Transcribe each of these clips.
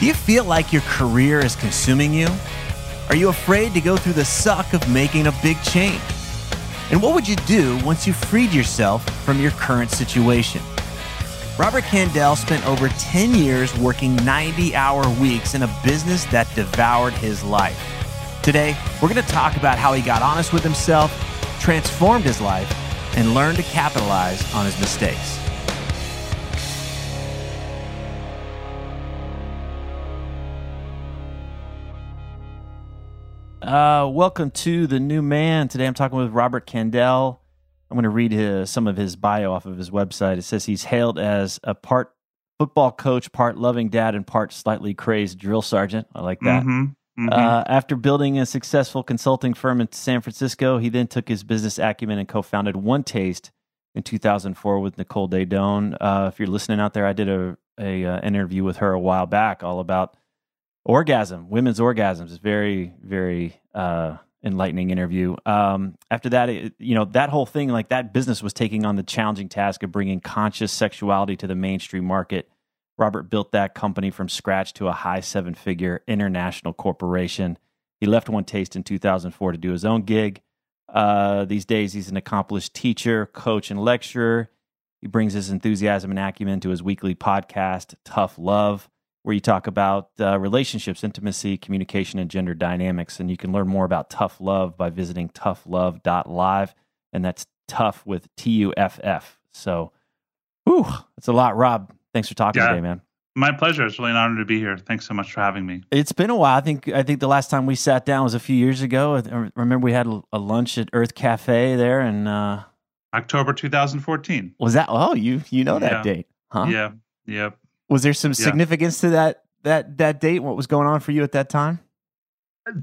Do you feel like your career is consuming you? Are you afraid to go through the suck of making a big change? And what would you do once you freed yourself from your current situation? Robert Kandell spent over 10 years working 90 hour weeks in a business that devoured his life. Today, we're going to talk about how he got honest with himself, transformed his life, and learned to capitalize on his mistakes. Uh, welcome to the new man. Today I'm talking with Robert Kandell. I'm going to read his, some of his bio off of his website. It says he's hailed as a part football coach, part loving dad, and part slightly crazed drill sergeant. I like that. Mm-hmm. Mm-hmm. Uh, after building a successful consulting firm in San Francisco, he then took his business acumen and co-founded One Taste in 2004 with Nicole Daedone. Uh, if you're listening out there, I did a, a uh, interview with her a while back, all about orgasm, women's orgasms. It's very, very uh, enlightening interview. Um, after that, it, you know, that whole thing, like that business was taking on the challenging task of bringing conscious sexuality to the mainstream market. Robert built that company from scratch to a high seven figure international corporation. He left One Taste in 2004 to do his own gig. Uh, these days, he's an accomplished teacher, coach, and lecturer. He brings his enthusiasm and acumen to his weekly podcast, Tough Love where you talk about uh, relationships, intimacy, communication, and gender dynamics. And you can learn more about tough love by visiting toughlove.live. And that's tough with T U F F. So, whew, that's a lot. Rob, thanks for talking Yeah. today, man. My pleasure. It's really an honor to be here. Thanks so much for having me. It's been a while. I think I think the last time we sat down was a few years ago. I remember we had a lunch at Earth Cafe there, and uh, October 2014. was that? Oh, you you know that Yeah. date, huh? Yeah. Yep. Was there some Yeah. significance to that that that date? What was going on for you at that time?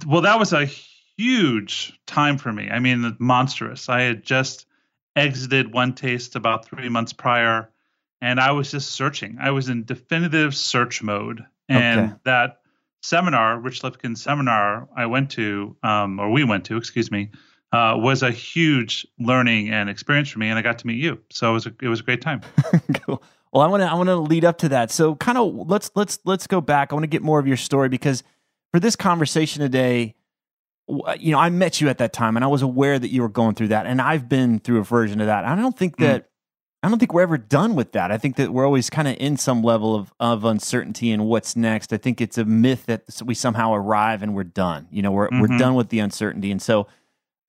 Well, that was a huge time for me. I mean, monstrous. I had just exited One Taste about three months prior, and I was just searching. I was in definitive search mode. And Okay. that seminar, Rich Lipkin seminar, I went to, um, or we went to, excuse me, uh, was a huge learning and experience for me, and I got to meet you. So it was a, it was a great time. cool. Well, I want to I want to lead up to that. So, kind of let's let's let's go back. I want to get more of your story because for this conversation today, you know, I met you at that time, and I was aware that you were going through that, and I've been through a version of that. I don't think Mm. that I don't think we're ever done with that. I think that we're always kind of in some level of of uncertainty and what's next. I think it's a myth that we somehow arrive and we're done. You know, we're we're Mhm. done with the uncertainty, and so.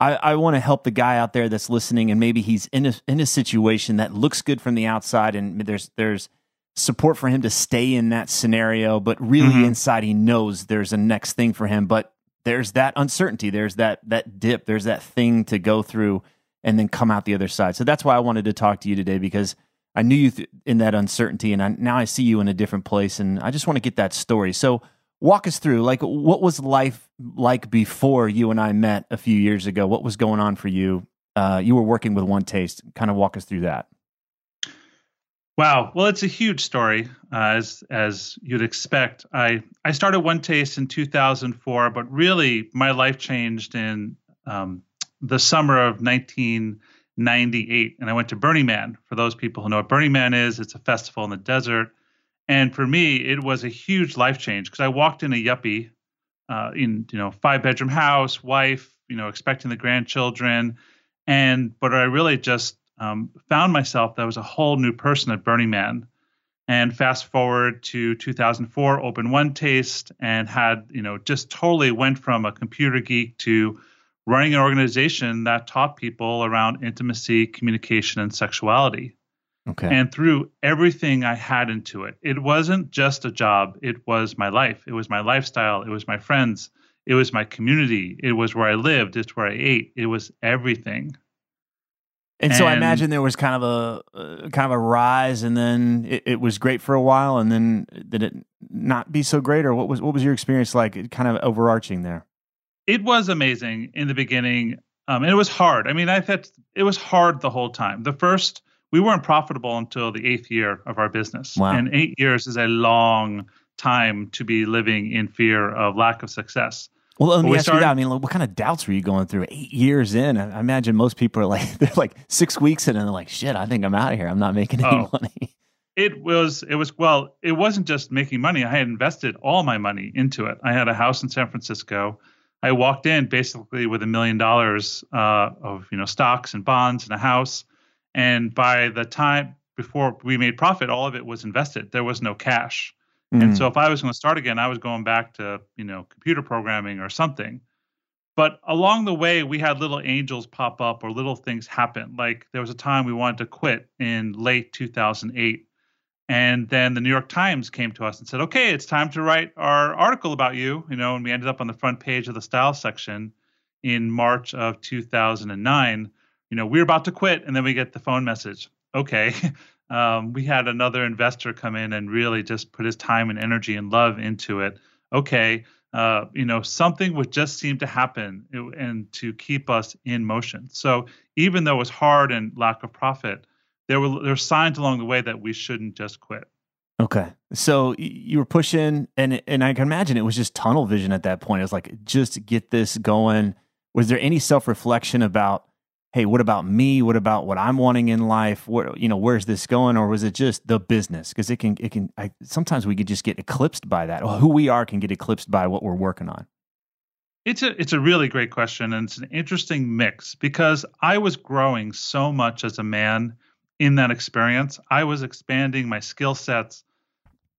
I, I want to help the guy out there that's listening, and maybe he's in a in a situation that looks good from the outside, and there's there's support for him to stay in that scenario, but really Mhm. inside he knows there's a next thing for him. But there's that uncertainty, there's that that dip, there's that thing to go through, and then come out the other side. So that's why I wanted to talk to you today because I knew you th- in that uncertainty, and I, now I see you in a different place, and I just want to get that story. So walk us through like what was life like before you and I met a few years ago? What was going on for you? Uh, you were working with One Taste. Kind of walk us through that. Wow. Well, it's a huge story, uh, as as you'd expect. I I started One Taste in 2004, but really my life changed in um, the summer of 1998, and I went to Burning Man. For those people who know what Burning Man is, it's a festival in the desert, and for me, it was a huge life change because I walked in a yuppie, uh, in you know five bedroom house, wife, you know expecting the grandchildren, and but I really just um, found myself that I was a whole new person at Burning Man. And fast forward to 2004, opened One Taste, and had you know just totally went from a computer geek to running an organization that taught people around intimacy, communication, and sexuality. Okay. And threw everything I had into it. It wasn't just a job, it was my life. It was my lifestyle. It was my friends. It was my community. It was where I lived. It's where I ate. It was everything. And, so I imagine there was kind of a uh, kind of a rise, and then it, it was great for a while, and then did it not be so great, or what was what was your experience like? Kind of overarching there. it was amazing in the beginning um, and it was hard i mean i thought it was hard the whole time the first we weren't profitable until the eighth year of our business Wow. and eight years is a long time to be living in fear of lack of success Well, let me we ask you that. I mean, like, what kind of doubts were you going through? Eight years in, I I imagine most people are like they're like six weeks in, and they're like, "Shit, I think I'm out of here. I'm not making any Oh. money." it was it was well it wasn't just making money i had invested all my money into it i had a house in san francisco i walked in basically with a million dollars uh, of you know stocks and bonds and a house and by the time before we made profit all of it was invested there was no cash Mm. and so if i was going to start again i was going back to you know computer programming or something but along the way we had little angels pop up or little things happen like there was a time we wanted to quit in late 2008 and then the New York Times came to us and said, "Okay, it's time to write our article about you." You know, and we ended up on the front page of the style section in March of 2009. You know, we're about to quit, and then we get the phone message. Okay, um, we had another investor come in and really just put his time and energy and love into it. Okay, uh, you know, something would just seem to happen and to keep us in motion. So even though it was hard and lack of profit, there were there were signs along the way that we shouldn't just quit. Okay, so you were pushing, and and I can imagine it was just tunnel vision at that point. It was like, just get this going. Was there any self reflection about, hey, what about me? What about what I'm wanting in life? What you know, where's this going? Or was it just the business? Because it can, it can. I, sometimes we could just get eclipsed by that. Or who we are can get eclipsed by what we're working on. It's a it's a really great question and it's an interesting mix because I was growing so much as a man in that experience. I was expanding my skill sets.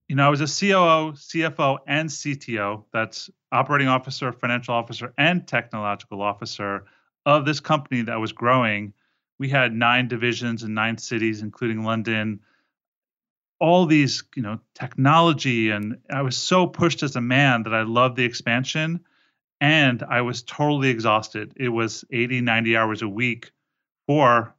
You know, I was a COO, CFO, and CTO. That's operating officer, financial officer, and technological officer of this company that was growing. We had nine divisions in nine cities, including London. All these, you know, technology, and I was so pushed as a man that I loved the expansion and I was totally exhausted. It was 80, 90 hours a week for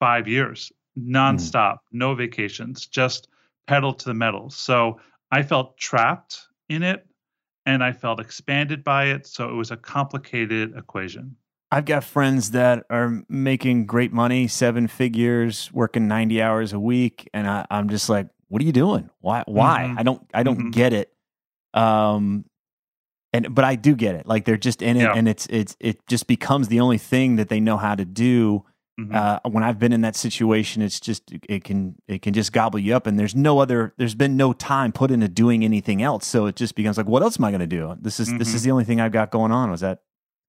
five years, nonstop, mm. no vacations, just pedal to the metal. So I felt trapped in it and I felt expanded by it. So it was a complicated equation. I've got friends that are making great money, seven figures, working 90 hours a week. And I, I'm just like, what are you doing? Why, why? Mhm. I don't, I don't Mhm. get it. Um, and, but I do get it. Like they're just in it Yeah. and it's, it's, it just becomes the only thing that they know how to do. Mhm. Uh, when I've been in that situation, it's just, it can, it can just gobble you up and there's no other, there's been no time put into doing anything else. So it just becomes like, what else am I going to do? This is, this Mhm. is the only thing I've got going on. Was that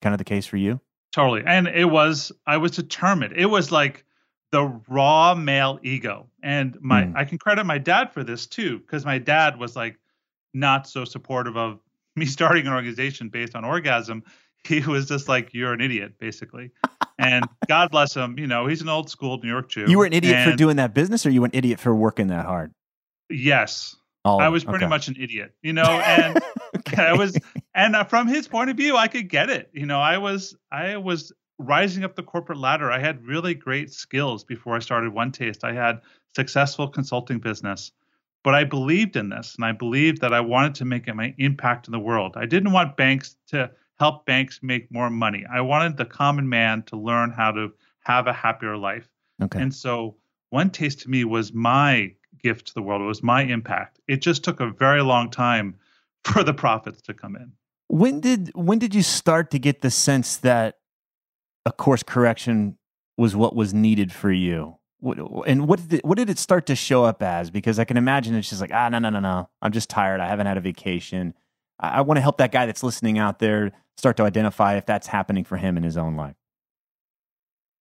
kind of the case for you? Totally. And it was, I was determined. It was like the raw male ego. And my, Mm. I can credit my dad for this too, because my dad was like not so supportive of me starting an organization based on orgasm. He was just like, you're an idiot, basically. and God bless him. You know, he's an old school New York Jew. You were an idiot for doing that business, or you were an idiot for working that hard? Yes. All I was pretty Okay. much an idiot, you know, and Okay. I was, and uh, from his point of view, I could get it. You know, I was, I was rising up the corporate ladder. I had really great skills before I started One Taste. I had successful consulting business, but I believed in this, and I believed that I wanted to make my impact in the world. I didn't want banks to help banks make more money. I wanted the common man to learn how to have a happier life. okay. And so One Taste to me was my gift to the world. It was my impact. It just took a very long time for the profits to come in. When did when did you start to get the sense that a course correction was what was needed for you? And what did it, what did it start to show up as? Because I can imagine it's just like ah no no no no I'm just tired. I haven't had a vacation. I, I want to help that guy that's listening out there start to identify if that's happening for him in his own life.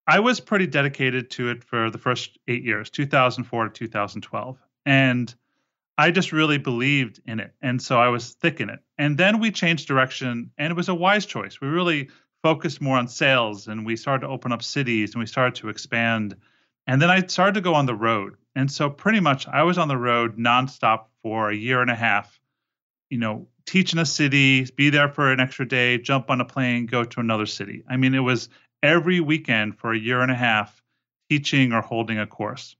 I was pretty dedicated to it for the first eight years, 2004 to 2012. And I just really believed in it. And so I was thick in it. And then we changed direction, and it was a wise choice. We really focused more on sales, and we started to open up cities, and we started to expand. And then I started to go on the road. And so pretty much I was on the road nonstop for a year and a half, you know, teach in a city, be there for an extra day, jump on a plane, go to another city. I mean, it was every weekend for a year and a half teaching or holding a course.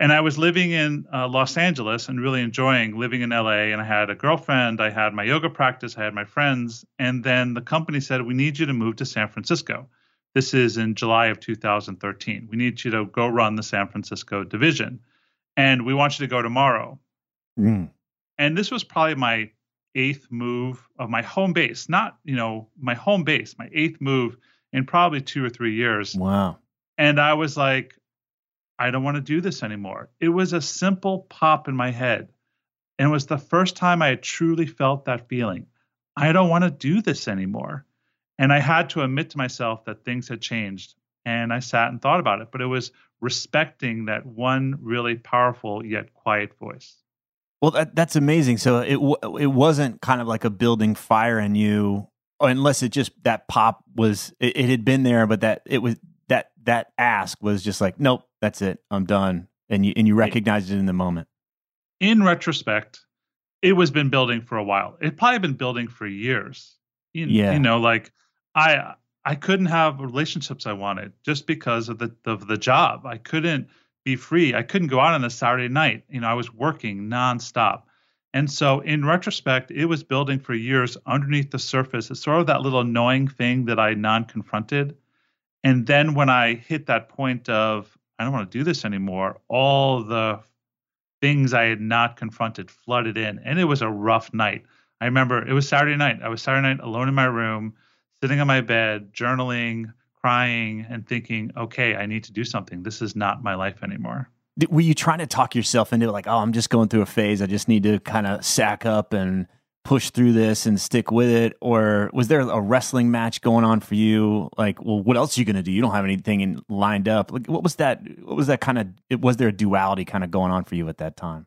And I was living in uh, Los Angeles and really enjoying living in LA. And I had a girlfriend, I had my yoga practice, I had my friends. And then the company said, We need you to move to San Francisco. This is in July of 2013. We need you to go run the San Francisco division. And we want you to go tomorrow. Mm. And this was probably my eighth move of my home base, not, you know, my home base, my eighth move in probably two or three years. Wow. And I was like, I don't want to do this anymore. It was a simple pop in my head. And it was the first time I had truly felt that feeling. I don't want to do this anymore. And I had to admit to myself that things had changed. And I sat and thought about it, but it was respecting that one really powerful yet quiet voice. Well, that, that's amazing. So it it wasn't kind of like a building fire in you unless it just that pop was it, it, had been there, but that it was that that ask was just like, nope, that's it, I'm done, and you and you recognized it in the moment. In retrospect, it was been building for a while. It probably been building for years. You, yeah, you know, like I I couldn't have relationships I wanted just because of the of the job. I couldn't be free. I couldn't go out on a Saturday night. You know, I was working nonstop. And so, in retrospect, it was building for years underneath the surface. It's sort of that little annoying thing that I non confronted. And then when I hit that point of, I don't want to do this anymore, all the things I had not confronted flooded in. And it was a rough night. I remember it was Saturday night. I was Saturday night alone in my room, sitting on my bed, journaling, crying, and thinking, okay, I need to do something. This is not my life anymore were you trying to talk yourself into it like oh i'm just going through a phase i just need to kind of sack up and push through this and stick with it? Or was there a wrestling match going on for you? Like well what else are you going to do? You don't have anything in, lined up. Like what was that what was that kind of was there a duality kind of going on for you at that time?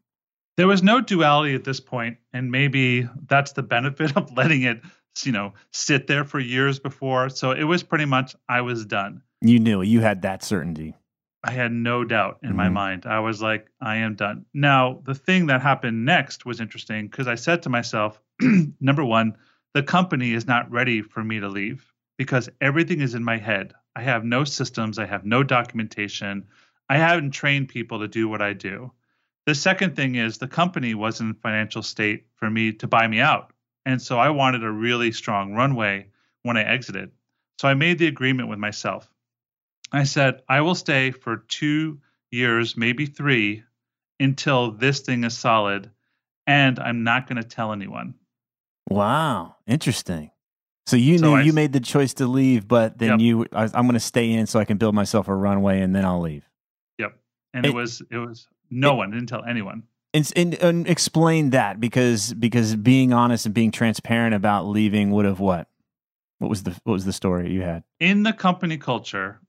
There was no duality at this point and maybe that's the benefit of letting it you know sit there for years before. So it was pretty much i was done. You knew you had that certainty. I had no doubt in mm-hmm. my mind. I was like, I am done. Now, the thing that happened next was interesting because I said to myself, number one, the company is not ready for me to leave because everything is in my head. I have no systems, I have no documentation, I haven't trained people to do what I do. The second thing is the company wasn't in financial state for me to buy me out. And so I wanted a really strong runway when I exited. So I made the agreement with myself I said, I will stay for two years, maybe three, until this thing is solid, and I'm not going to tell anyone. Wow, interesting. So you so knew I, you made the choice to leave, but then yep. you, I, am going to stay in so I can build myself a runway, and then I'll leave. Yep, and it, it was it was no it, one didn't tell anyone. And, and, and explain that because because being honest and being transparent about leaving would have what? What was the what was the story you had in the company culture?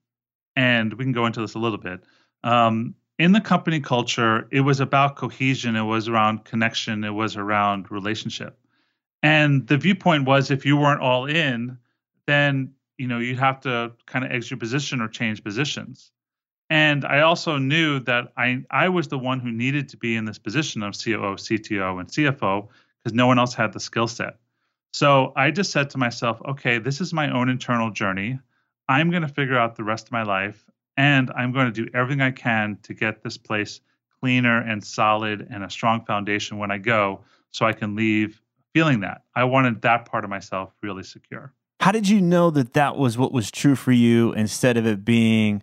and we can go into this a little bit. Um, in the company culture, it was about cohesion, it was around connection, it was around relationship. And the viewpoint was if you weren't all in, then you know you'd have to kind of exit your position or change positions. And I also knew that I I was the one who needed to be in this position of COO, CTO, and CFO because no one else had the skill set. So I just said to myself, okay, this is my own internal journey. I'm going to figure out the rest of my life and I'm going to do everything I can to get this place cleaner and solid and a strong foundation when I go so I can leave feeling that. I wanted that part of myself really secure. How did you know that that was what was true for you instead of it being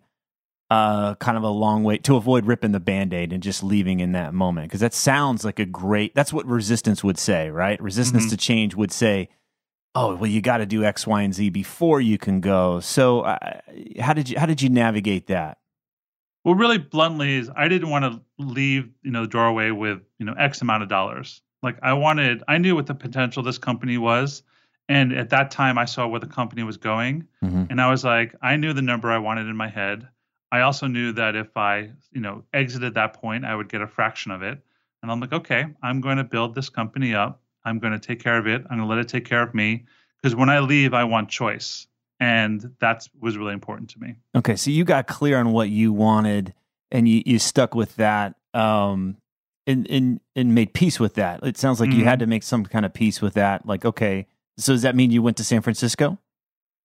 uh, kind of a long way to avoid ripping the band-aid and just leaving in that moment because that sounds like a great that's what resistance would say right resistance Mhm. to change would say oh well you got to do x y and z before you can go so uh, how did you how did you navigate that Well, really bluntly, is I didn't want to leave, you know, the doorway with, you know, X amount of dollars. Like I wanted, I knew what the potential of this company was, and at that time, I saw where the company was going, Mhm. and I was like, I knew the number I wanted in my head. I also knew that if I, you know, exited that point, I would get a fraction of it. And I'm like, okay, I'm going to build this company up. I'm going to take care of it. I'm going to let it take care of me because when I leave, I want choice, and that was really important to me. okay so you got clear on what you wanted and you, you stuck with that um and, and and made peace with that it sounds like you Mhm. had to make some kind of peace with that like okay so does that mean you went to san francisco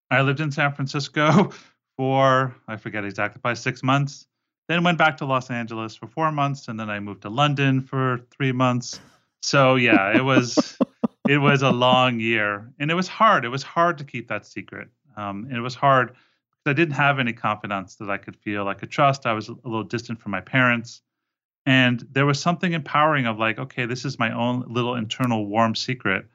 I lived in San Francisco for I forget exactly, by six months. Then went back to Los Angeles for four months, and then I moved to London for three months. So yeah, it was it was a long year, and it was hard. It was hard to keep that secret. Um, and it was hard because I didn't have any confidence that I could feel I could trust. I was a little distant from my parents, and there was something empowering of like, okay, this is my own little internal warm secret.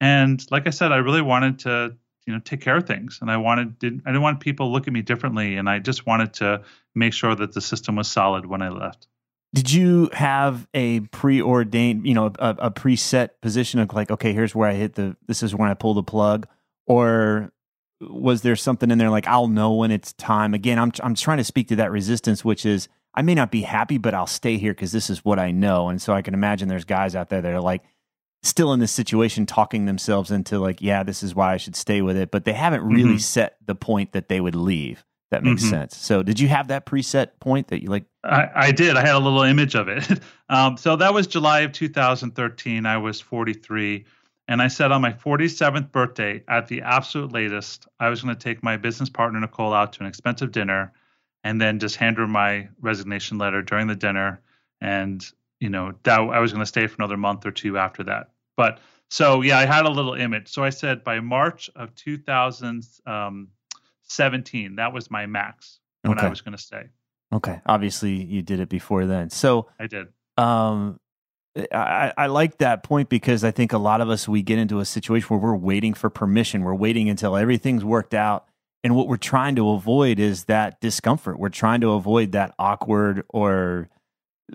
And like I said, I really wanted to you know take care of things. And i wanted didn't, i didn't want people to look at me differently. And i just wanted to make sure that the system was solid when i left. Did you have a preordained you know a, a preset position of like okay here's where i hit the this is when i pull the plug? Or was there something in there like i'll know when it's time? Again i'm i'm trying to speak to that resistance which is i may not be happy but i'll stay here because this is what i know. And so i can imagine there's guys out there that are like still in this situation talking themselves into like yeah this is why i should stay with it. But they haven't really Mhm. set the point that they would leave that makes Mhm. sense. So did you have that preset point that you like I, I did. I had a little image of it. Um, so that was july of 2013 i was 43 and i said on my 47th birthday at the absolute latest i was going to take my business partner nicole out to an expensive dinner and then just hand her my resignation letter during the dinner. And you know that i was going to stay for another month or two after that. But so yeah i had a little image. So i said by march of 2017 that was my max when i was going to stay. Okay. Obviously, you did it before then. So, i did. um, I, I like that point because I think a lot of us we get into a situation where we're waiting for permission. We're waiting until everything's worked out, and what we're trying to avoid is that discomfort. We're trying to avoid that awkward or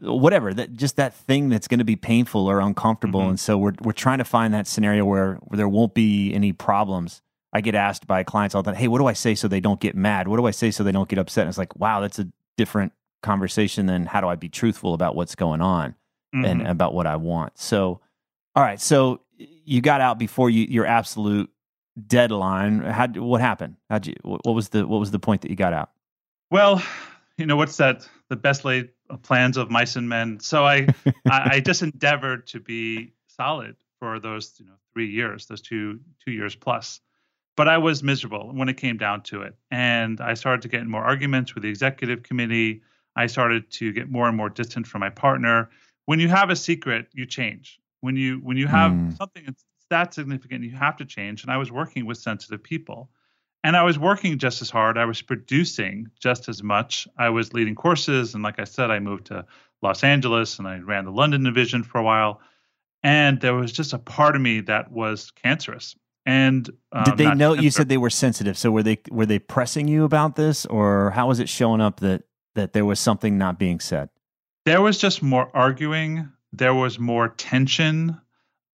whatever that just that thing that's going to be painful or uncomfortable. Mhm. And so we're we're trying to find that scenario where, where there won't be any problems. I get asked by clients all the time, "Hey, what do I say so they don't get mad? What do I say so they don't get upset?" And it's like, wow, that's a different conversation than how do I be truthful about what's going on and Mhm. about what I want. So, all right, so you got out before you, your absolute deadline. How what happened? How you what was the what was the point that you got out? Well, you know what's that? The best laid plans of mice and men. So I, I, I just endeavored to be solid for those, you know, three years, those two two years plus. But I was miserable when it came down to it, and I started to get in more arguments with the executive committee. I started to get more and more distant from my partner. When you have a secret, you change. When you when you have Mm. something that's that significant, you have to change. And I was working with sensitive people. And I was working just as hard. I was producing just as much. I was leading courses. And like I said, I moved to Los Angeles and I ran the London division for a while. And there was just a part of me that was cancerous. And um, Did they know you said they were sensitive? So were they were they pressing you about this, or how was it showing up that that there was something not being said? there was just more arguing. There was more tension.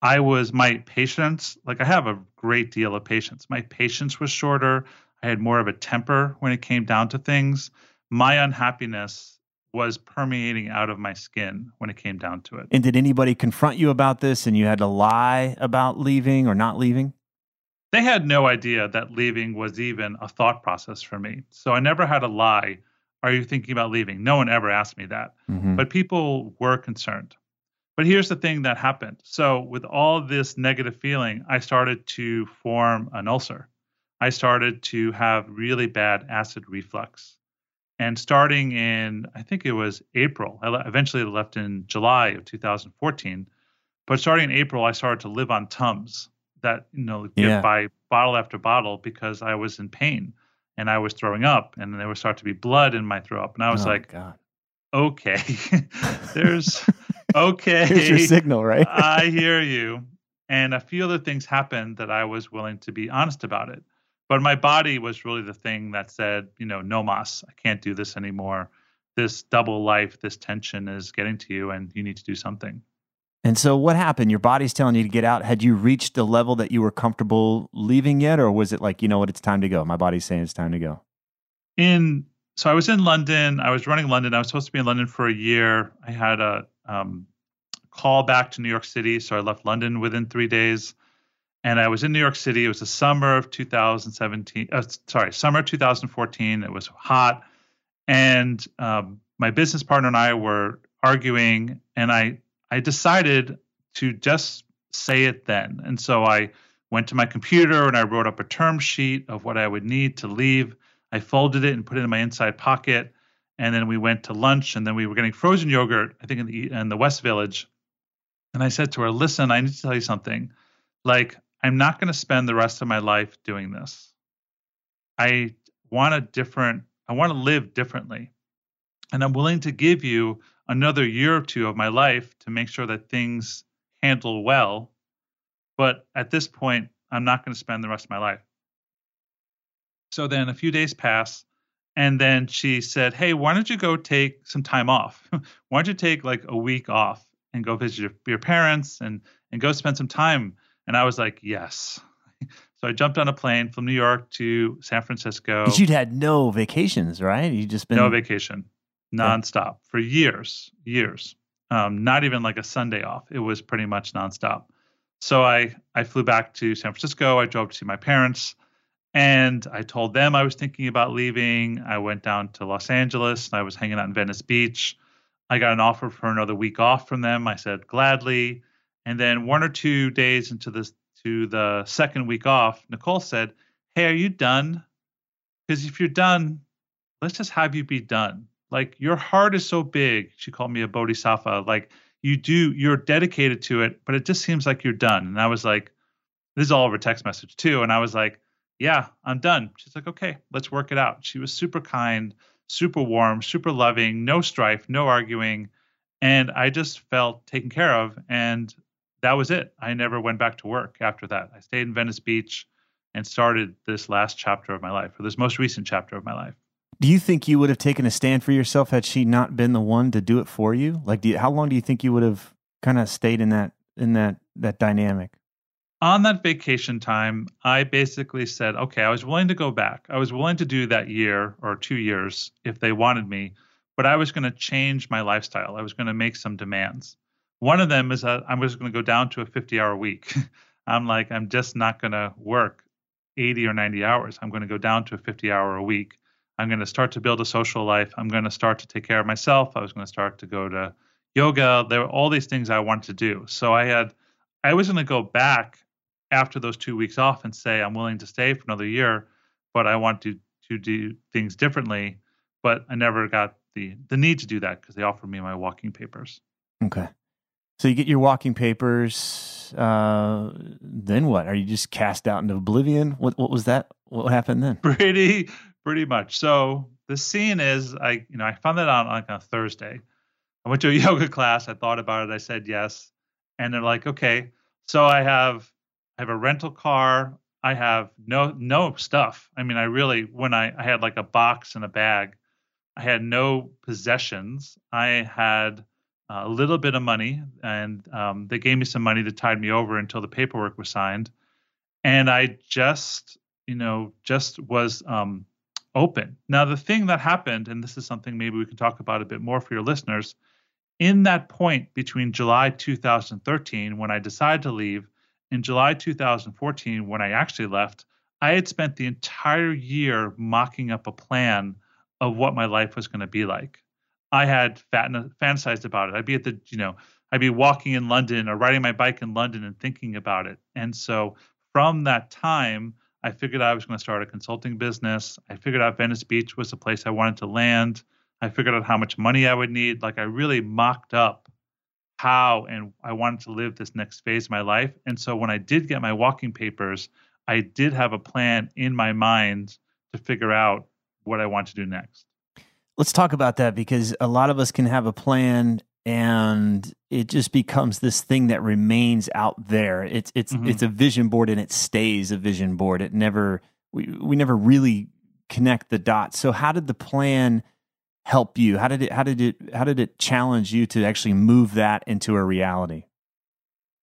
I was my patience, like I have a great deal of patience. My patience was shorter. I had more of a temper when it came down to things. My unhappiness was permeating out of my skin when it came down to it. And did anybody confront you about this, and you had to lie about leaving or not leaving? They had no idea that leaving was even a thought process for me. So I never had to lie. Are you thinking about leaving? No one ever asked me that. Mhm. but people were concerned. But here's the thing that happened. So, with all this negative feeling, I started to form an ulcer. I started to have really bad acid reflux. And starting in, I think it was April, I le- eventually left in July of 2014. But starting in April, I started to live on Tums that, you know, get Yeah. by bottle after bottle because I was in pain. and I was throwing up, and there would start to be blood in my throat. And I was Oh, like, God. okay, there's okay. Here's your signal, right? I hear you. And a few other things happened that I was willing to be honest about it. But my body was really the thing that said, you know, no mas, I can't do this anymore. This double life, this tension is getting to you, and you need to do something. And so, what happened? Your body's telling you to get out. Had you reached the level that you were comfortable leaving yet, or was it like, you know what, it's time to go? My body's saying it's time to go. in so I was in London. I was running London. I was supposed to be in London for a year. I had a um, call back to New York City, so I left London within three days. And I was in New York City. It was the summer of 2017. Uh, sorry, summer 2014. It was hot, and um, my business partner and I were arguing, and I I decided to just say it then. And so I went to my computer and I wrote up a term sheet of what I would need to leave. I folded it and put it in my inside pocket. And then we went to lunch and then we were getting frozen yogurt, I think in the in the West Village. And I said to her, listen, I need to tell you something. Like, I'm not going to spend the rest of my life doing this. I want a different, I want to live differently. And I'm willing to give you another year or two of my life to make sure that things handle well. But at this point, I'm not going to spend the rest of my life. So then a few days pass, and then she said, Hey, why don't you go take some time off? why don't you take like a week off and go visit your, your parents and, and go spend some time? And I was like, Yes. So I jumped on a plane from New York to San Francisco. But you'd had no vacations, right? You just been No vacation, nonstop for years, years. Um, not even like a Sunday off. It was pretty much nonstop. So I I flew back to San Francisco. I drove to see my parents, and I told them I was thinking about leaving. I went down to Los Angeles. And I was hanging out in Venice Beach. I got an offer for another week off from them. I said gladly. And then one or two days into this to the second week off, Nicole said, "Hey, are you done? Because if you're done, let's just have you be done. Like your heart is so big. She called me a bodhisattva. Like you do, you're dedicated to it, but it just seems like you're done. And I was like, this is all over text message too. And I was like, yeah, I'm done. She's like, okay, let's work it out. She was super kind, super warm, super loving, no strife, no arguing. And I just felt taken care of. And that was it. I never went back to work after that. I stayed in Venice Beach and started this last chapter of my life, or this most recent chapter of my life. Do you think you would have taken a stand for yourself had she not been the one to do it for you? Like, you, how long do you think you would have kind of stayed in that in that that dynamic? On that vacation time, I basically said, okay, I was willing to go back. I was willing to do that year or two years if they wanted me, but I was going to change my lifestyle. I was going to make some demands. One of them is that I was going to go down to a 50 hour week. I'm like, I'm just not going to work 80 or 90 hours. I'm going to go down to a 50 hour a week. I'm going to start to build a social life. I'm going to start to take care of myself. I was going to start to go to yoga. There were all these things I wanted to do. So I had, I was going to go back after those two weeks off and say, I'm willing to stay for another year, but I want to, to do things differently. But I never got the, the need to do that because they offered me my walking papers. Okay. So you get your walking papers. Uh, then what? Are you just cast out into oblivion? What what was that? What happened then? pretty pretty much. So the scene is I you know I found that out on like a Thursday. I went to a yoga class. I thought about it. I said yes, and they're like, okay. So I have I have a rental car. I have no no stuff. I mean, I really when I I had like a box and a bag. I had no possessions. I had a little bit of money, and um, they gave me some money to tide me over until the paperwork was signed. And I just, you know, just was um, open. Now, the thing that happened, and this is something maybe we can talk about a bit more for your listeners, in that point between July 2013, when I decided to leave, and July 2014, when I actually left, I had spent the entire year mocking up a plan of what my life was going to be like. I had fantasized about it. I'd be at the, you know, I'd be walking in London or riding my bike in London and thinking about it. And so from that time, I figured I was going to start a consulting business. I figured out Venice Beach was the place I wanted to land. I figured out how much money I would need. Like I really mocked up how and I wanted to live this next phase of my life. And so when I did get my walking papers, I did have a plan in my mind to figure out what I want to do next. Let's talk about that because a lot of us can have a plan and it just becomes this thing that remains out there. It's it's mm-hmm. it's a vision board and it stays a vision board. It never we we never really connect the dots. So how did the plan help you? How did it how did it how did it challenge you to actually move that into a reality?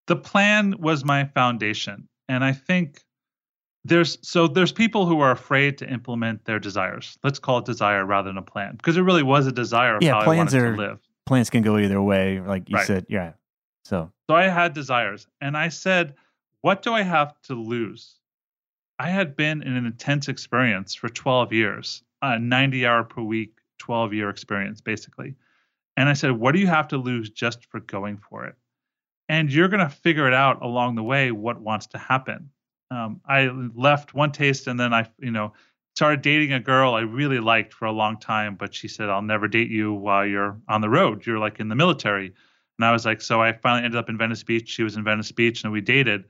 The plan was my foundation. And I think there's so there's people who are afraid to implement their desires. Let's call it desire rather than a plan, because it really was a desire of yeah, how plans I wanted are, to live. Plans can go either way, like you right. said. Yeah. So so I had desires, and I said, "What do I have to lose?" I had been in an intense experience for 12 years, a 90 hour per week, 12 year experience, basically. And I said, "What do you have to lose just for going for it?" And you're going to figure it out along the way what wants to happen um, I left one taste and then I, you know, started dating a girl I really liked for a long time, but she said, I'll never date you while you're on the road. You're like in the military. And I was like, so I finally ended up in Venice Beach. She was in Venice Beach and we dated.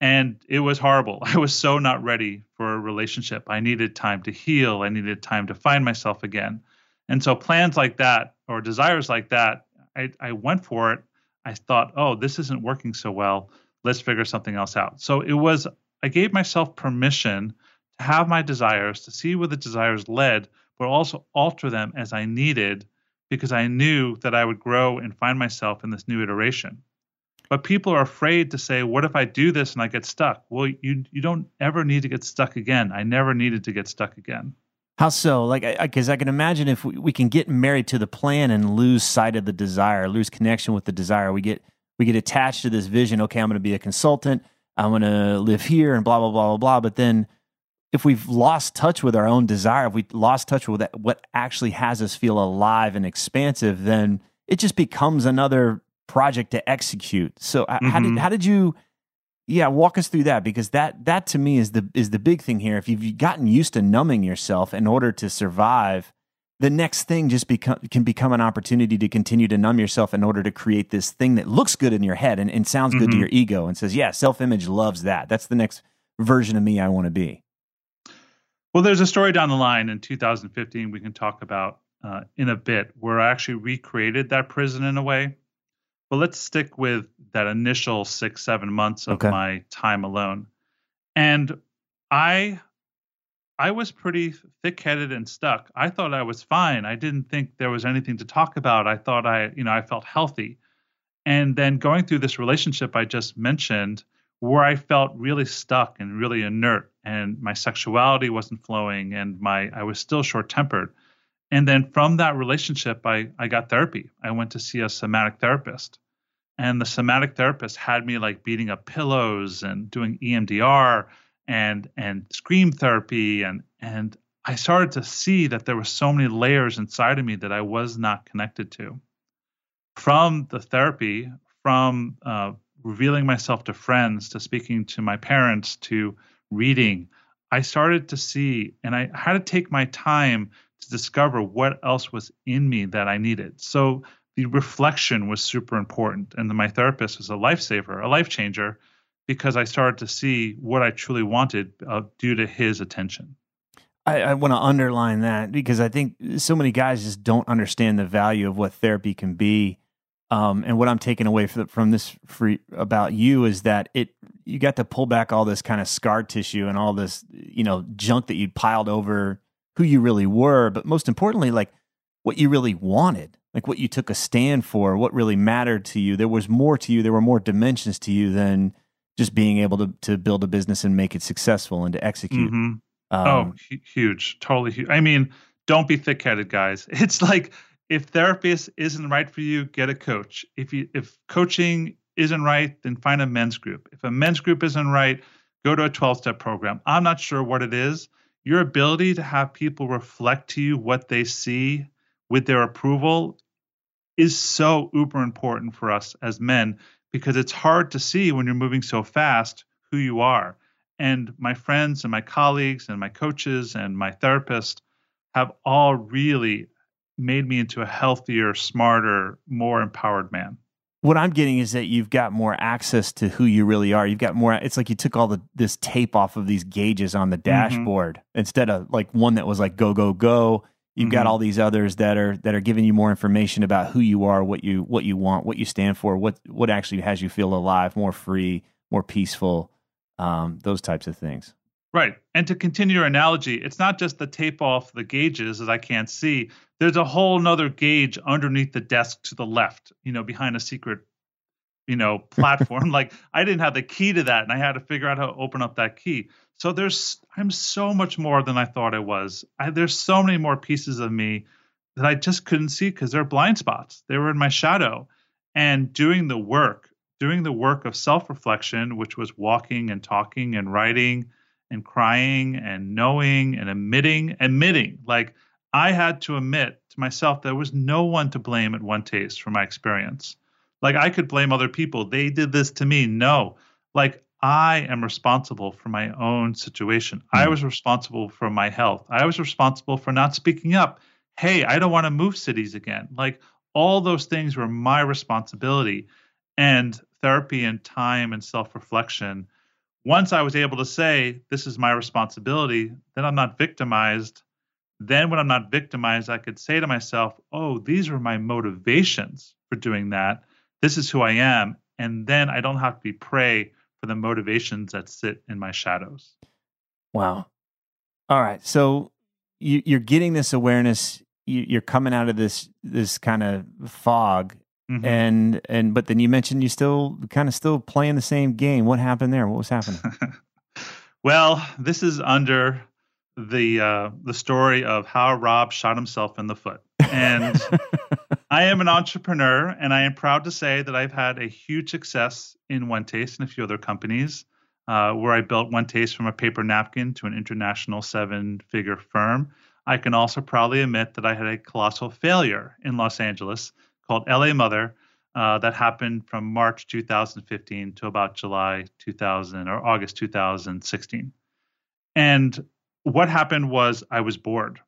And it was horrible. I was so not ready for a relationship. I needed time to heal. I needed time to find myself again. And so plans like that or desires like that, I, I went for it. I thought, oh, this isn't working so well. Let's figure something else out. So it was I gave myself permission to have my desires, to see where the desires led, but also alter them as I needed because I knew that I would grow and find myself in this new iteration. But people are afraid to say, "What if I do this and I get stuck?" Well, you you don't ever need to get stuck again. I never needed to get stuck again. How so? Like, because I, I, can imagine if we, we can get married to the plan and lose sight of the desire, lose connection with the desire, we get we get attached to this vision. Okay, I'm going to be a consultant. I'm going to live here and blah, blah, blah, blah, blah. But then if we've lost touch with our own desire, if we lost touch with what actually has us feel alive and expansive, then it just becomes another project to execute. So mm-hmm. how did, how did you, yeah, walk us through that because that, that to me is the, is the big thing here. If you've gotten used to numbing yourself in order to survive, the next thing just become can become an opportunity to continue to numb yourself in order to create this thing that looks good in your head and, and sounds mm-hmm. good to mm-hmm. your ego and says, yeah, self image loves that. That's the next version of me I want to be. Well, there's a story down the line in 2015 we can talk about uh, in a bit where I actually recreated that prison in a way. But let's stick with that initial six, seven months of okay. my time alone. And I I was pretty thick headed and stuck. I thought I was fine. I didn't think there was anything to talk about. I thought I, you know, I felt healthy. And then going through this relationship I just mentioned, where I felt really stuck and really inert, and my sexuality wasn't flowing, and my I was still short tempered. And then from that relationship, I, I got therapy. I went to see a somatic therapist. And the somatic therapist had me like beating up pillows and doing EMDR and and scream therapy and and I started to see that there were so many layers inside of me that I was not connected to. From the therapy, from uh, revealing myself to friends, to speaking to my parents, to reading, I started to see, and I had to take my time to discover what else was in me that I needed. So the reflection was super important. And my therapist was a lifesaver, a life changer, because I started to see what I truly wanted uh, due to his attention. I, I want to underline that because I think so many guys just don't understand the value of what therapy can be. Um, and what I'm taking away from, this about you is that it you got to pull back all this kind of scar tissue and all this you know junk that you piled over who you really were, but most importantly, like what you really wanted, like what you took a stand for, what really mattered to you. There was more to you. There were more dimensions to you than just being able to to build a business and make it successful and to execute. Mm-hmm. Um, oh, huge, totally huge. I mean, don't be thick headed, guys. It's like if therapist isn't right for you, get a coach. If you if coaching isn't right, then find a men's group. If a men's group isn't right, go to a 12 step program. I'm not sure what it is. Your ability to have people reflect to you what they see with their approval is so uber important for us as men because it's hard to see when you're moving so fast who you are. And my friends and my colleagues and my coaches and my therapist have all really made me into a healthier, smarter, more empowered man. What I'm getting is that you've got more access to who you really are. You've got more. It's like you took all the this tape off of these gauges on the Mm-hmm. dashboard instead of like one that was like go go go. You've got Mhm. all these others that are that are giving you more information about who you are, what you what you want, what you stand for, what what actually has you feel alive, more free, more peaceful, um, those types of things. Right. And to continue your analogy, it's not just the tape off the gauges that I can't see. There's a whole nother gauge underneath the desk to the left, you know, behind a secret, you know, platform. like I didn't have the key to that and I had to figure out how to open up that key. So there's I'm so much more than I thought I was. I, there's so many more pieces of me that I just couldn't see because they're blind spots. They were in my shadow. And doing the work, doing the work of self-reflection, which was walking and talking and writing and crying and knowing and admitting, admitting. Like I had to admit to myself there was no one to blame at One Taste for my experience. Like I could blame other people. They did this to me. No. Like I am responsible for my own situation. I hmm. was responsible for my health. I was responsible for not speaking up. Hey, I don't want to move cities again. Like all those things were my responsibility. And therapy and time and self reflection once I was able to say, this is my responsibility, then I'm not victimized. Then, when I'm not victimized, I could say to myself, oh, these are my motivations for doing that. This is who I am. And then I don't have to be prey for the motivations that sit in my shadows. Wow. All right. So you, you're getting this awareness. You, you're coming out of this this kind of fog, Mhm. and and but then you mentioned you still kind of still playing the same game. What happened there? What was happening? well, this is under the uh, the story of how Rob shot himself in the foot. And I am an entrepreneur, and I am proud to say that I've had a huge success in One Taste and a few other companies, uh, where I built One Taste from a paper napkin to an international seven-figure firm. I can also proudly admit that I had a colossal failure in Los Angeles called LA Mother. Uh, that happened from March 2015 to about July 2000 or August 2016. And what happened was I was bored.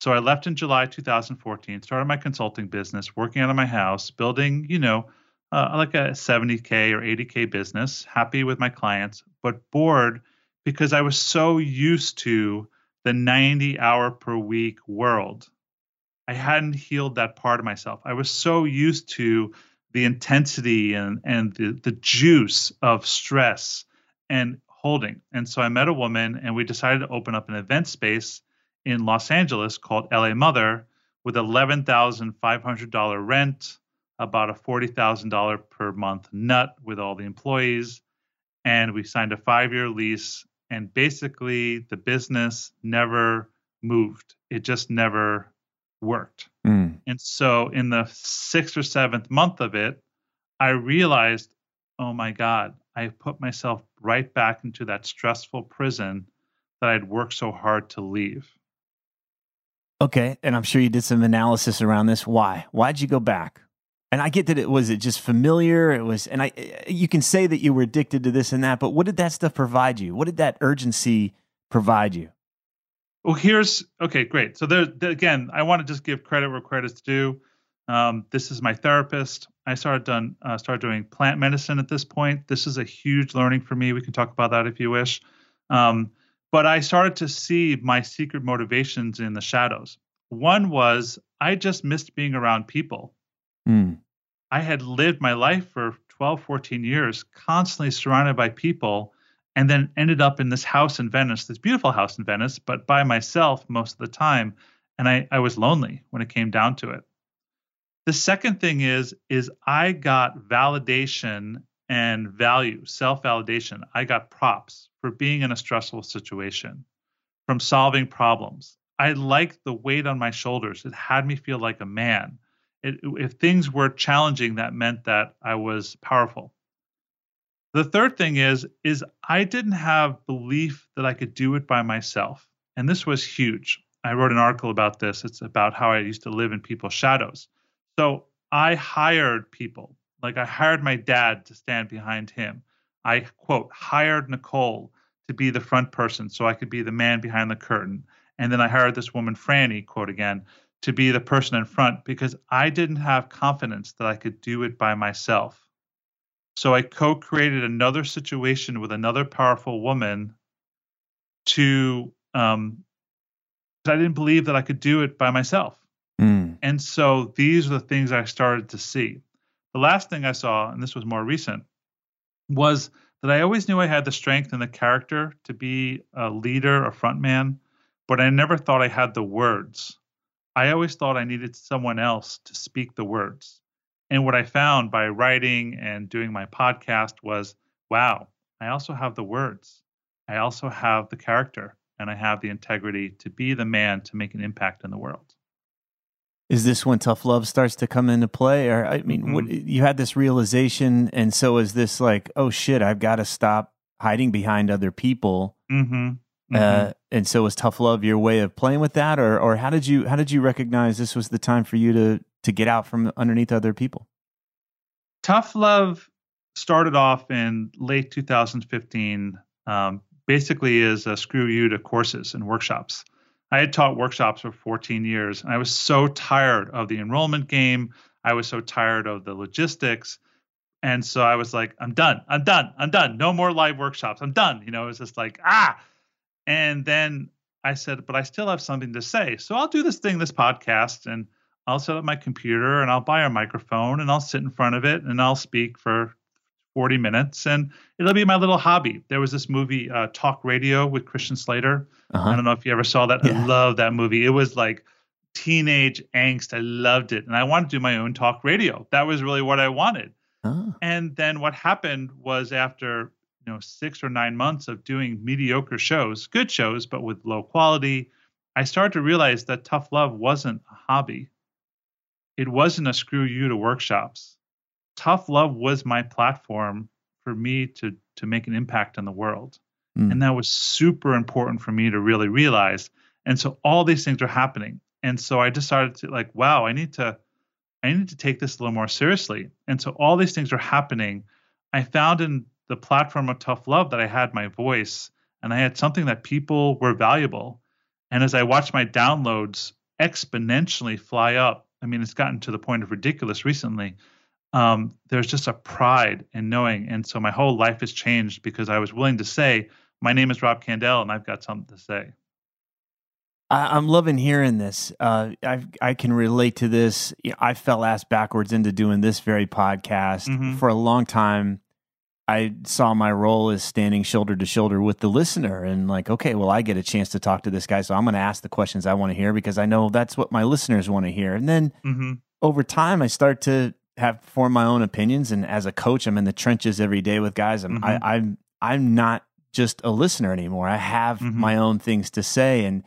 So I left in July 2014, started my consulting business, working out of my house, building, you know, uh, like a 70K or 80K business, happy with my clients, but bored because I was so used to the 90 hour per week world. I hadn't healed that part of myself. I was so used to the intensity and, and the, the juice of stress and holding. And so I met a woman and we decided to open up an event space in Los Angeles called LA Mother with $11,500 rent, about a $40,000 per month nut with all the employees. And we signed a five year lease. And basically, the business never moved, it just never worked. Mm. And so, in the sixth or seventh month of it, I realized, oh my God, I put myself right back into that stressful prison that I'd worked so hard to leave. Okay, and I'm sure you did some analysis around this. Why? Why'd you go back? And I get that it was it just familiar. It was, and I you can say that you were addicted to this and that, but what did that stuff provide you? What did that urgency provide you? Well, here's okay, great. So there, again, I want to just give credit where credit's due. Um, this is my therapist. I started done uh, started doing plant medicine at this point. This is a huge learning for me. We can talk about that if you wish. Um, but I started to see my secret motivations in the shadows. One was I just missed being around people. Mm. I had lived my life for 12, 14 years, constantly surrounded by people, and then ended up in this house in Venice, this beautiful house in Venice, but by myself most of the time. And I, I was lonely when it came down to it. The second thing is, is I got validation and value, self-validation. I got props for being in a stressful situation, from solving problems. I liked the weight on my shoulders. It had me feel like a man it, if things were challenging, that meant that I was powerful. The third thing is is I didn't have belief that I could do it by myself, and this was huge. I wrote an article about this. It's about how I used to live in people's shadows. So I hired people, like I hired my dad to stand behind him. I quote hired Nicole to be the front person so I could be the man behind the curtain. And then I hired this woman, Franny, quote again, to be the person in front because I didn't have confidence that I could do it by myself. So I co created another situation with another powerful woman to, um, I didn't believe that I could do it by myself. Mm. And so these are the things I started to see. The last thing I saw, and this was more recent, was that I always knew I had the strength and the character to be a leader, a front man, but I never thought I had the words. I always thought I needed someone else to speak the words. And what I found by writing and doing my podcast was wow, I also have the words. I also have the character and I have the integrity to be the man to make an impact in the world. Is this when tough love starts to come into play? Or, I mean, mm-hmm. what, you had this realization, and so is this like, oh shit, I've got to stop hiding behind other people. Mm-hmm. Uh, mm-hmm. Uh, and so was tough love your way of playing with that, or or how did you how did you recognize this was the time for you to to get out from underneath other people? Tough love started off in late 2015, um, basically as a screw you to courses and workshops. I had taught workshops for 14 years, and I was so tired of the enrollment game. I was so tired of the logistics. And so I was like, I'm done. I'm done. I'm done. No more live workshops. I'm done. You know, it was just like, ah. And then I said, but I still have something to say. So I'll do this thing, this podcast, and I'll set up my computer and I'll buy a microphone and I'll sit in front of it and I'll speak for 40 minutes and it'll be my little hobby. There was this movie, uh, Talk Radio with Christian Slater. Uh-huh. I don't know if you ever saw that. Yeah. I love that movie. It was like teenage angst. I loved it. And I wanted to do my own talk radio. That was really what I wanted. Oh. And then what happened was after you know six or nine months of doing mediocre shows, good shows, but with low quality, I started to realize that tough love wasn't a hobby. It wasn't a screw you to workshops. Tough love was my platform for me to to make an impact in the world. Mm. And that was super important for me to really realize. And so all these things are happening. And so I decided to like, wow, I need to I need to take this a little more seriously. And so all these things are happening. I found in the platform of tough love that I had my voice and I had something that people were valuable. And as I watched my downloads exponentially fly up, I mean, it's gotten to the point of ridiculous recently. Um, there's just a pride in knowing. And so my whole life has changed because I was willing to say, my name is Rob Kandell and I've got something to say. I'm loving hearing this. Uh, I I can relate to this. I fell ass backwards into doing this very podcast mm-hmm. for a long time. I saw my role as standing shoulder to shoulder with the listener and like, okay, well, I get a chance to talk to this guy, so I'm going to ask the questions I want to hear because I know that's what my listeners want to hear. And then mm-hmm. over time, I start to have formed my own opinions. And as a coach, I'm in the trenches every day with guys. I'm mm-hmm. I, am i am i am not just a listener anymore. I have mm-hmm. my own things to say and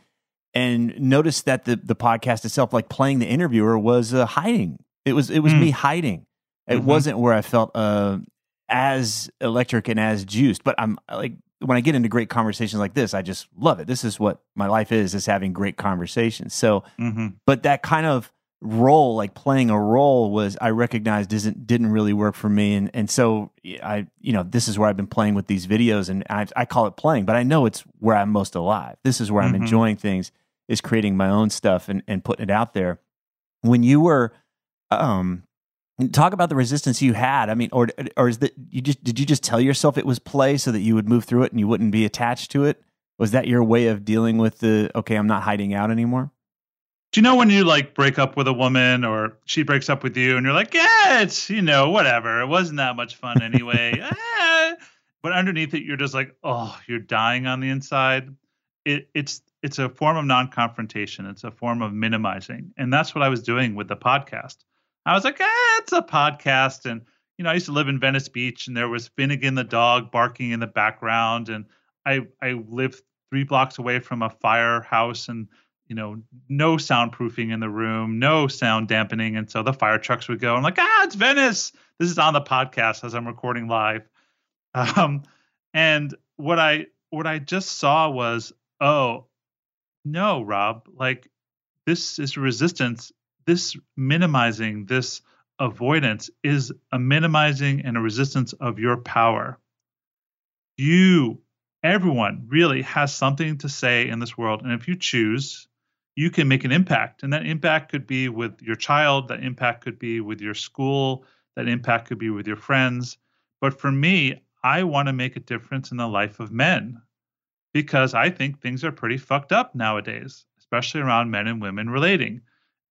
and notice that the the podcast itself, like playing the interviewer, was uh, hiding. It was it was mm. me hiding. It mm-hmm. wasn't where I felt uh, as electric and as juiced. But I'm like when I get into great conversations like this, I just love it. This is what my life is: is having great conversations. So, mm-hmm. but that kind of role, like playing a role, was I recognized isn't didn't really work for me, and and so I, you know, this is where I've been playing with these videos, and I, I call it playing, but I know it's where I'm most alive. This is where mm-hmm. I'm enjoying things, is creating my own stuff and and putting it out there. When you were um Talk about the resistance you had. I mean, or or is that you just did you just tell yourself it was play so that you would move through it and you wouldn't be attached to it? Was that your way of dealing with the okay, I'm not hiding out anymore? Do you know when you like break up with a woman or she breaks up with you and you're like, yeah, it's you know whatever, it wasn't that much fun anyway. eh. But underneath it, you're just like, oh, you're dying on the inside. It, it's it's a form of non-confrontation. It's a form of minimizing, and that's what I was doing with the podcast. I was like, eh, it's a podcast. And, you know, I used to live in Venice Beach and there was Finnegan the dog barking in the background. And I, I lived three blocks away from a firehouse and, you know, no soundproofing in the room, no sound dampening. And so the fire trucks would go. I'm like, ah, it's Venice. This is on the podcast as I'm recording live. Um, and what I what I just saw was, oh, no, Rob, like this is resistance this minimizing, this avoidance is a minimizing and a resistance of your power. You, everyone really has something to say in this world. And if you choose, you can make an impact. And that impact could be with your child, that impact could be with your school, that impact could be with your friends. But for me, I want to make a difference in the life of men because I think things are pretty fucked up nowadays, especially around men and women relating.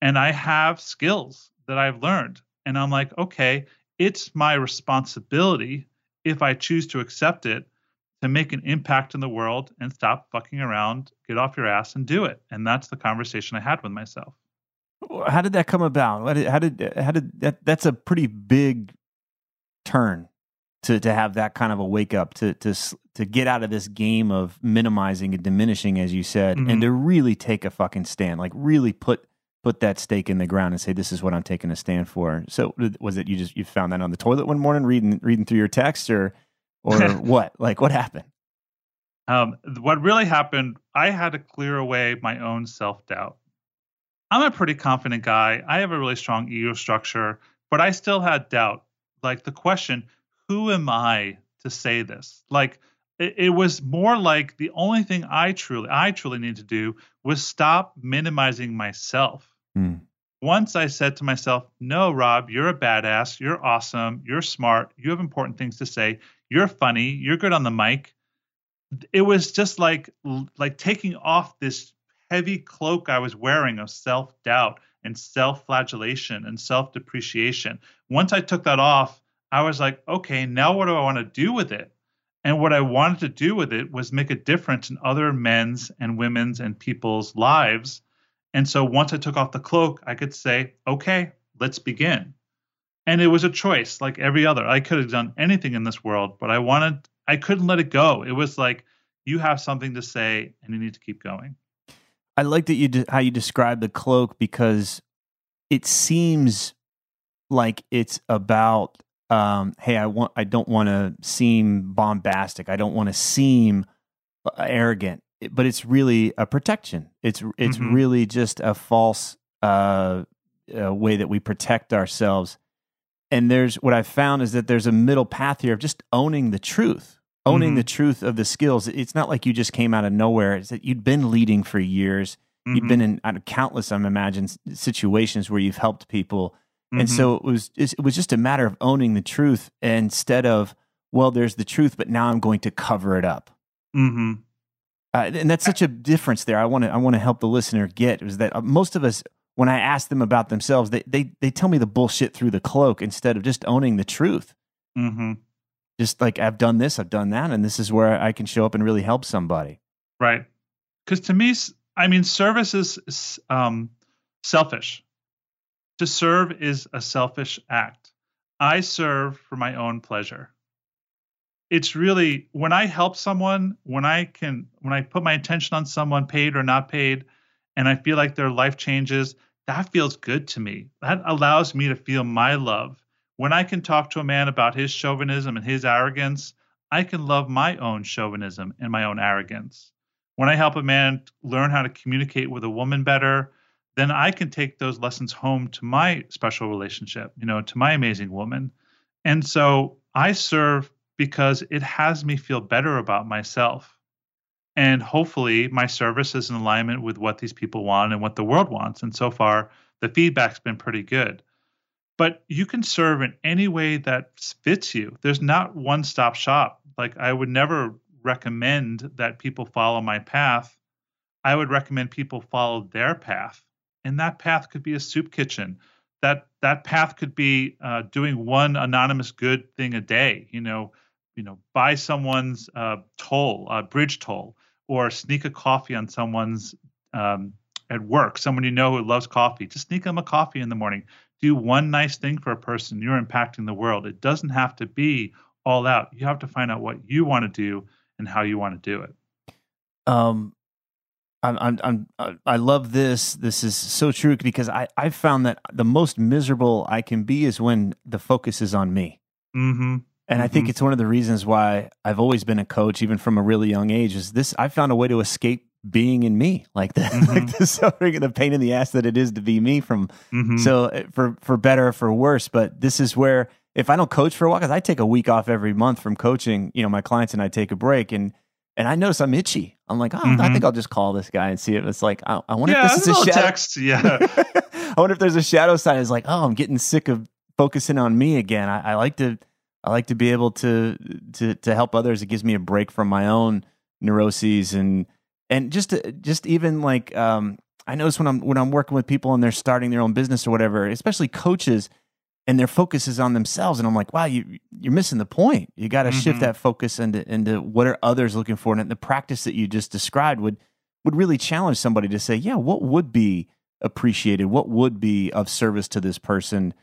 And I have skills that I've learned. And I'm like, okay, it's my responsibility if I choose to accept it to make an impact in the world and stop fucking around, get off your ass and do it. And that's the conversation I had with myself. How did that come about? How did how did that? That's a pretty big turn to to have that kind of a wake up to to to get out of this game of minimizing and diminishing, as you said, mm-hmm. and to really take a fucking stand, like really put put that stake in the ground and say, "This is what I'm taking a stand for." So, was it you just you found that on the toilet one morning, reading reading through your text, or or what? Like, what happened? Um, what really happened, I had to clear away my own self doubt. I'm a pretty confident guy. I have a really strong ego structure, but I still had doubt. Like the question, who am I to say this? Like, it, it was more like the only thing I truly, I truly need to do was stop minimizing myself. Mm. Once I said to myself, no, Rob, you're a badass. You're awesome. You're smart. You have important things to say you're funny, you're good on the mic. It was just like like taking off this heavy cloak I was wearing of self-doubt and self-flagellation and self-depreciation. Once I took that off, I was like, okay, now what do I want to do with it? And what I wanted to do with it was make a difference in other men's and women's and people's lives. And so once I took off the cloak, I could say, okay, let's begin and it was a choice like every other. I could have done anything in this world but i wanted i couldn't let it go. It was like you have something to say and you need to keep going. I like that you de- how you describe the cloak because it seems like it's about um, hey i want i don't want to seem bombastic. I don't want to seem uh, arrogant. But it's really a protection. It's it's mm-hmm. really just a false uh, uh, way that we protect ourselves and there's what I've found is that there's a middle path here of just owning the truth, owning mm-hmm. the truth of the skills. It's not like you just came out of nowhere. It's that you'd been leading for years. Mm-hmm. You've been in countless, I imagine, situations where you've helped people, mm-hmm. and so it was it was just a matter of owning the truth instead of well, there's the truth, but now I'm going to cover it up. Mm-hmm. Uh, and that's such a difference there. I want to I want to help the listener get is that uh, most of us when I ask them about themselves, they they they tell me the bullshit through the cloak instead of just owning the truth. Mm-hmm. Just like I've done this, I've done that, and this is where I can show up and really help somebody. Right. Because to me, I mean, service is um, selfish. To serve is a selfish act. I serve for my own pleasure. It's really when I help someone, when I can, when I put my attention on someone, paid or not paid, and I feel like their life changes, that feels good to me. That allows me to feel my love. When I can talk to a man about his chauvinism and his arrogance, I can love my own chauvinism and my own arrogance. When I help a man learn how to communicate with a woman better, then I can take those lessons home to my special relationship, you know, to my amazing woman. And so I serve because it has me feel better about myself and hopefully my service is in alignment with what these people want and what the world wants. And so far the feedback's been pretty good. But you can serve in any way that fits you. There's not one stop shop. Like i would never recommend that people follow my path. I would recommend people follow their path. And that path could be a soup kitchen. That that path could be uh, doing one anonymous good thing a day. You know you know buy someone's uh, toll uh, bridge toll or sneak a coffee on someone's um, at work someone you know who loves coffee just sneak them a coffee in the morning do one nice thing for a person you're impacting the world it doesn't have to be all out you have to find out what you want to do and how you want to do it um I'm, I'm, I'm, I love this. This is so true because I, I found that the most miserable I can be is when the focus is on me. Mm-hmm. And mm-hmm. I think mm-hmm. it's one of the reasons why I've always been a coach, even from a really young age. Is this? I found a way to escape being in me, like the mm-hmm. like the suffering and the pain in the ass that it is to be me. From mm-hmm. so eh, for for better or for worse. But this is where if I don't coach for a while, because I take a week off every month from coaching, you know, my clients and I take a break, and and I notice I'm itchy. I'm like, oh, I Mhm. think I'll just call this guy and see if it's like, I, I wonder yeah, if this is a shadow. text. Yeah. I wonder if there's a shadow side. It's like, oh, I'm getting sick of focusing on me again. I, I like to, I like to be able to to to help others. It gives me a break from my own neuroses and and just just even like um, I notice when I'm when I'm working with people and they're starting their own business or whatever, especially coaches, and their focus is on themselves. And I'm like, wow, you you're missing the point. You got to shift Mhm. that focus into into what are others looking for, and the practice that you just described would would really challenge somebody to say, yeah, what would be appreciated? What would be of service to this person?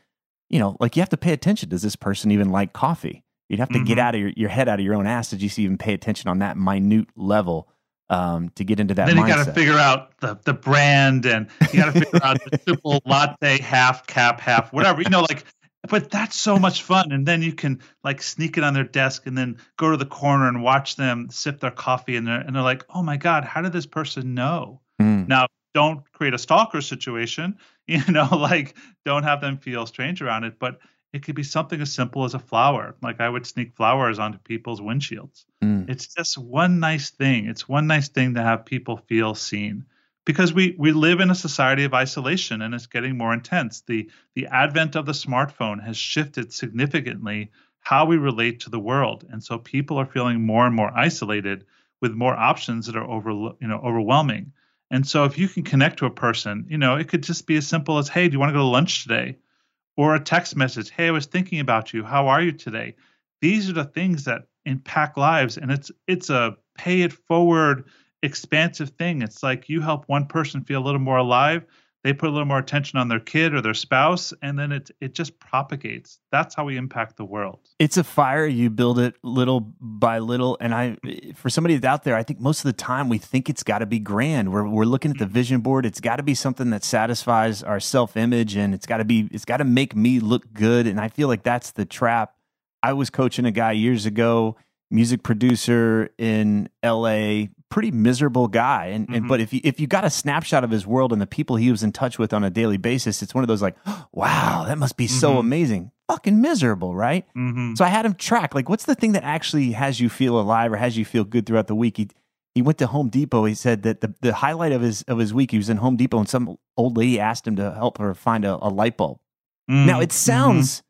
You know, like you have to pay attention. Does this person even like coffee? You'd have to get Mhm. out of your, your head out of your own ass to just even pay attention on that minute level um, to get into that then you got to figure out the, the brand and you got to figure out the triple latte, half cap, half, whatever. You know, like, but that's so much fun. And then you can like sneak it on their desk and then go to the corner and watch them sip their coffee and they're, and they're like, oh my God, how did this person know? Mm. Now, don't create a stalker situation, you know, like don't have them feel strange around it, but it could be something as simple as a flower. Like I would sneak flowers onto people's windshields. Mm. It's just one nice thing. It's one nice thing to have people feel seen. Because we we live in a society of isolation and it's getting more intense. The the advent of the smartphone has shifted significantly how we relate to the world. And so people are feeling more and more isolated with more options that are over you know overwhelming. And so if you can connect to a person, you know, it could just be as simple as, "Hey, do you want to go to lunch today?" or a text message, "Hey, I was thinking about you. How are you today?" These are the things that impact lives and it's it's a pay it forward expansive thing. It's like you help one person feel a little more alive, they put a little more attention on their kid or their spouse and then it it just propagates. That's how we impact the world. it's a fire. You build it little by little. And i for somebody that's out there i think most of the time we think it's got to be grand. We're, we're looking at the mm-hmm. vision board. It's got to be something that satisfies our self-image and it's got to be it's got to make me look good. And i feel like that's the trap. I was coaching a guy years ago music producer in la pretty miserable guy and, and Mhm. but if you if you got a snapshot of his world and the people he was in touch with on a daily basis it's one of those like wow that must be so Mhm. amazing fucking miserable right Mhm. so I had him track like what's the thing that actually has you feel alive or has you feel good throughout the week. He he went to Home Depot. He said that the, the highlight of his of his week he was in Home Depot and some old lady asked him to help her find a, a light bulb. Now Mhm. it sounds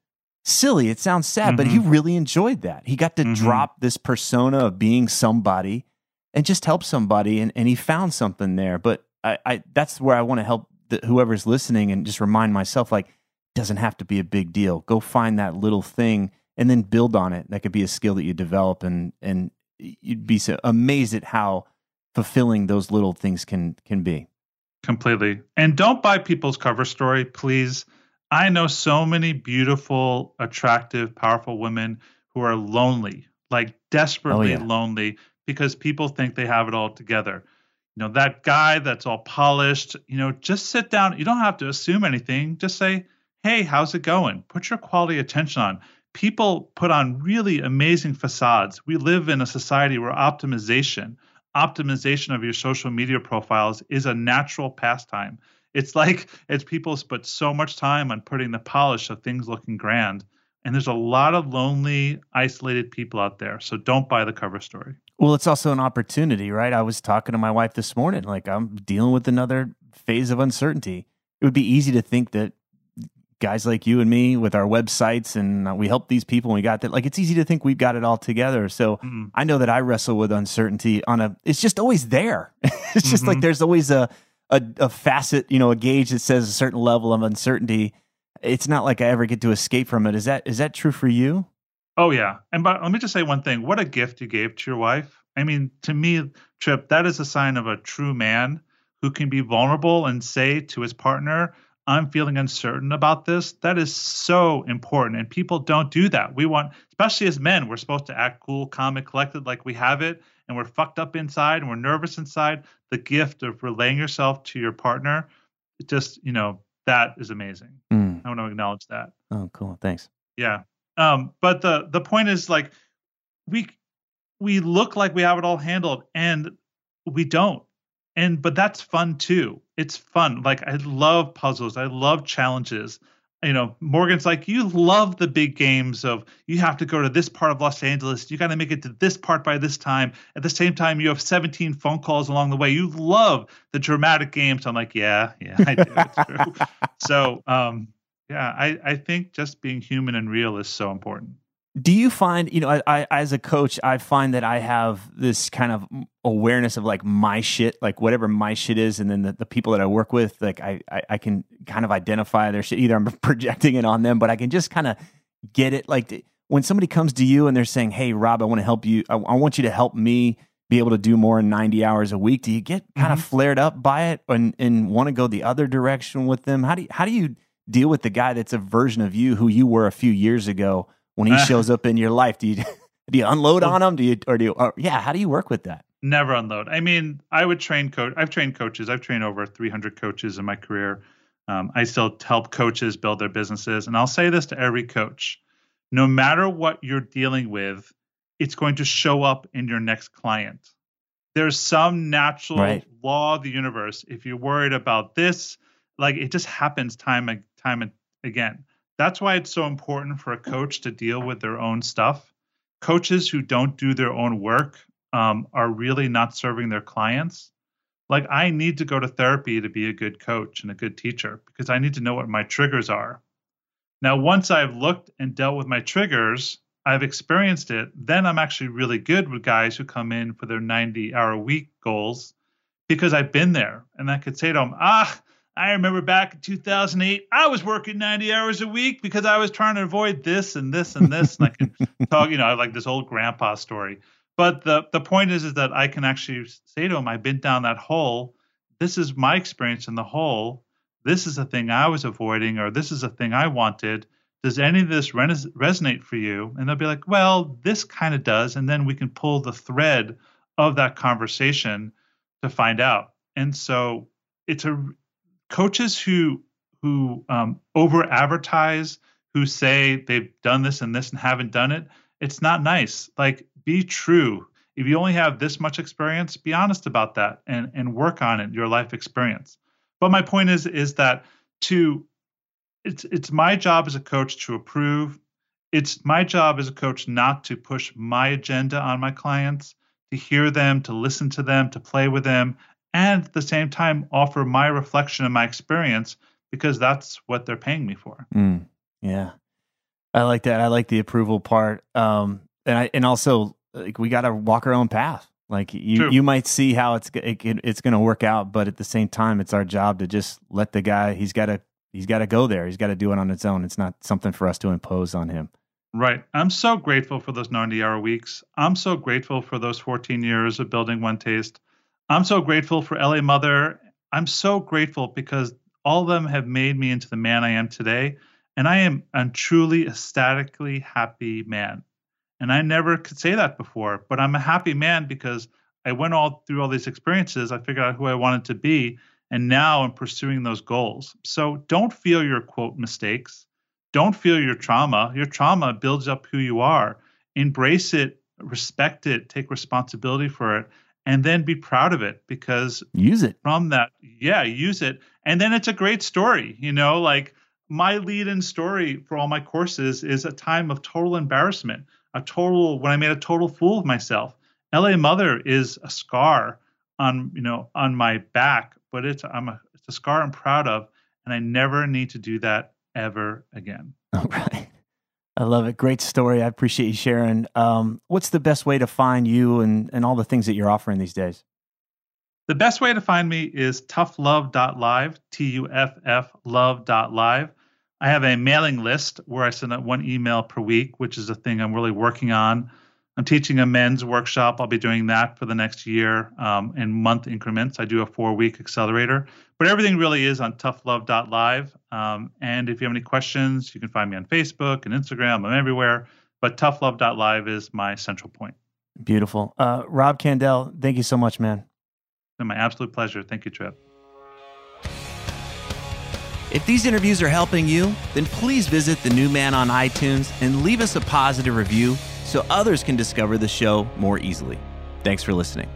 silly, it sounds sad, but he Mhm. really enjoyed that. He got to Mhm. drop this persona of being somebody and just help somebody, and, and he found something there. But I, I that's where I want to help the, whoever's listening and just remind myself like it doesn't have to be a big deal. Go find that little thing and then build on it. That could be a skill that you develop, and and you'd be so amazed at how fulfilling those little things can can be. Completely. And don't buy people's cover story, please. I know so many beautiful, attractive, powerful women who are lonely, like desperately oh, yeah. lonely because people think they have it all together. You know, that guy that's all polished, you know, just sit down. You don't have to assume anything. Just say, hey, how's it going? Put your quality attention on. People put on really amazing facades. We live in a society where optimization, optimization of your social media profiles is a natural pastime. It's like it's people put so much time on putting the polish of things looking grand. And there's a lot of lonely, isolated people out there. So don't buy the cover story. Well, it's also an opportunity, right? I was talking to my wife this morning. Like, I'm dealing with another phase of uncertainty. It would be easy to think that guys like you and me, with our websites, and uh, we help these people, and we got that. Like, it's easy to think we've got it all together. So Mm. I know that I wrestle with uncertainty on a. It's just always there. it's just like Mhm. there's always a, a a facet, you know, a gauge that says a certain level of uncertainty. It's not like I ever get to escape from it. Is that is that true for you? Oh yeah, and but let me just say one thing: what a gift you gave to your wife. I mean, to me, Trip, that is a sign of a true man who can be vulnerable and say to his partner, "I'm feeling uncertain about this." That is so important, and people don't do that. We want, especially as men, we're supposed to act cool, calm, and collected, like we have it, and we're fucked up inside and we're nervous inside. The gift of relaying yourself to your partner, it just you know, that is amazing. Mm. I want to acknowledge that. Oh, cool. Thanks. Yeah. Um, but the the point is like we we look like we have it all handled and we don't. And but that's fun too. It's fun. Like I love puzzles. I love challenges. You know, Morgan's like, you love the big games of you have to go to this part of Los Angeles. You got to make it to this part by this time. At the same time, you have 17 phone calls along the way. You love the dramatic games. I'm like, yeah, yeah, I do. It's true. so, um, yeah, I, I think just being human and real is so important do you find you know I, I, as a coach i find that i have this kind of awareness of like my shit like whatever my shit is and then the, the people that i work with like I, I, I can kind of identify their shit. Either i'm projecting it on them but i can just kind of get it. Like when somebody comes to you and they're saying hey rob i want to help you. I, I, want you to help me be able to do more in 90 hours a week do you get kind mm-hmm. of flared up by it and, and want to go the other direction with them? How do you how do you deal with the guy that's a version of you who you were a few years ago when he shows up in your life? Do you do you unload on him? Do you or do you? Or, yeah, how do you work with that? Never unload. I mean, I would train coach. I've trained coaches. I've trained over 300 coaches in my career. Um, I still help coaches build their businesses, and I'll say this to every coach: no matter what you're dealing with, it's going to show up in your next client. There's some natural right. law of the universe. If you're worried about this, like it just happens time and time and again. That's why it's so important for a coach to deal with their own stuff. Coaches who don't do their own work um, are really not serving their clients. Like, I need to go to therapy to be a good coach and a good teacher because I need to know what my triggers are. Now, once I've looked and dealt with my triggers, I've experienced it, then I'm actually really good with guys who come in for their 90 hour week goals because I've been there and I could say to them, ah, I remember back in 2008, I was working 90 hours a week because I was trying to avoid this and this and this. and I can talk, you know, I like this old grandpa story. But the the point is, is that I can actually say to him, I've been down that hole. This is my experience in the hole. This is a thing I was avoiding, or this is a thing I wanted. Does any of this res- resonate for you? And they'll be like, well, this kind of does. And then we can pull the thread of that conversation to find out. And so it's a coaches who who um, over advertise, who say they've done this and this and haven't done it, it's not nice. Like, be true. If you only have this much experience, be honest about that and and work on it, your life experience. But my point is is that to it's it's my job as a coach to approve. It's my job as a coach not to push my agenda on my clients, to hear them, to listen to them, to play with them, and at the same time offer my reflection and my experience because that's what they're paying me for. Mm, yeah. I like that. I like the approval part. Um, and I, and also like we got to walk our own path. Like you, True. you might see how it's it, it's going to work out, but at the same time, it's our job to just let the guy. He's got to he's got to go there. He's got to do it on its own. It's not something for us to impose on him. Right. I'm so grateful for those 90 hour weeks. I'm so grateful for those 14 years of building One Taste. I'm so grateful for LA Mother. I'm so grateful because all of them have made me into the man I am today. And I am a truly ecstatically happy man. And I never could say that before, but I'm a happy man because I went all through all these experiences. I figured out who I wanted to be. And now I'm pursuing those goals. So don't feel your quote mistakes. Don't feel your trauma. Your trauma builds up who you are. Embrace it, respect it, take responsibility for it, and then be proud of it because use it. from that yeah use it. And then it's a great story you know like my lead in story for all my courses is a time of total embarrassment a total when i made a total fool of myself. La mother is a scar on you know on my back but it's i'm a it's a scar i'm proud of and i never need to do that ever again. All right I love it. Great story. I appreciate you sharing. Um, what's the best way to find you and, and all the things that you're offering these days? The best way to find me is tufflove.live, T U F F love.live. I have a mailing list where I send out one email per week, which is a thing I'm really working on. I'm teaching a men's workshop. I'll be doing that for the next year um, in month increments. I do a four week accelerator, but everything really is on tufflove.live. Um, and if you have any questions, you can find me on Facebook and Instagram. I'm everywhere, but tufflove.live is my central point. Beautiful. Uh, Rob Kandell, thank you so much, man. It's been my absolute pleasure. Thank you, Trip. If these interviews are helping you, then please visit The New Man on iTunes and leave us a positive review so others can discover the show more easily. Thanks for listening.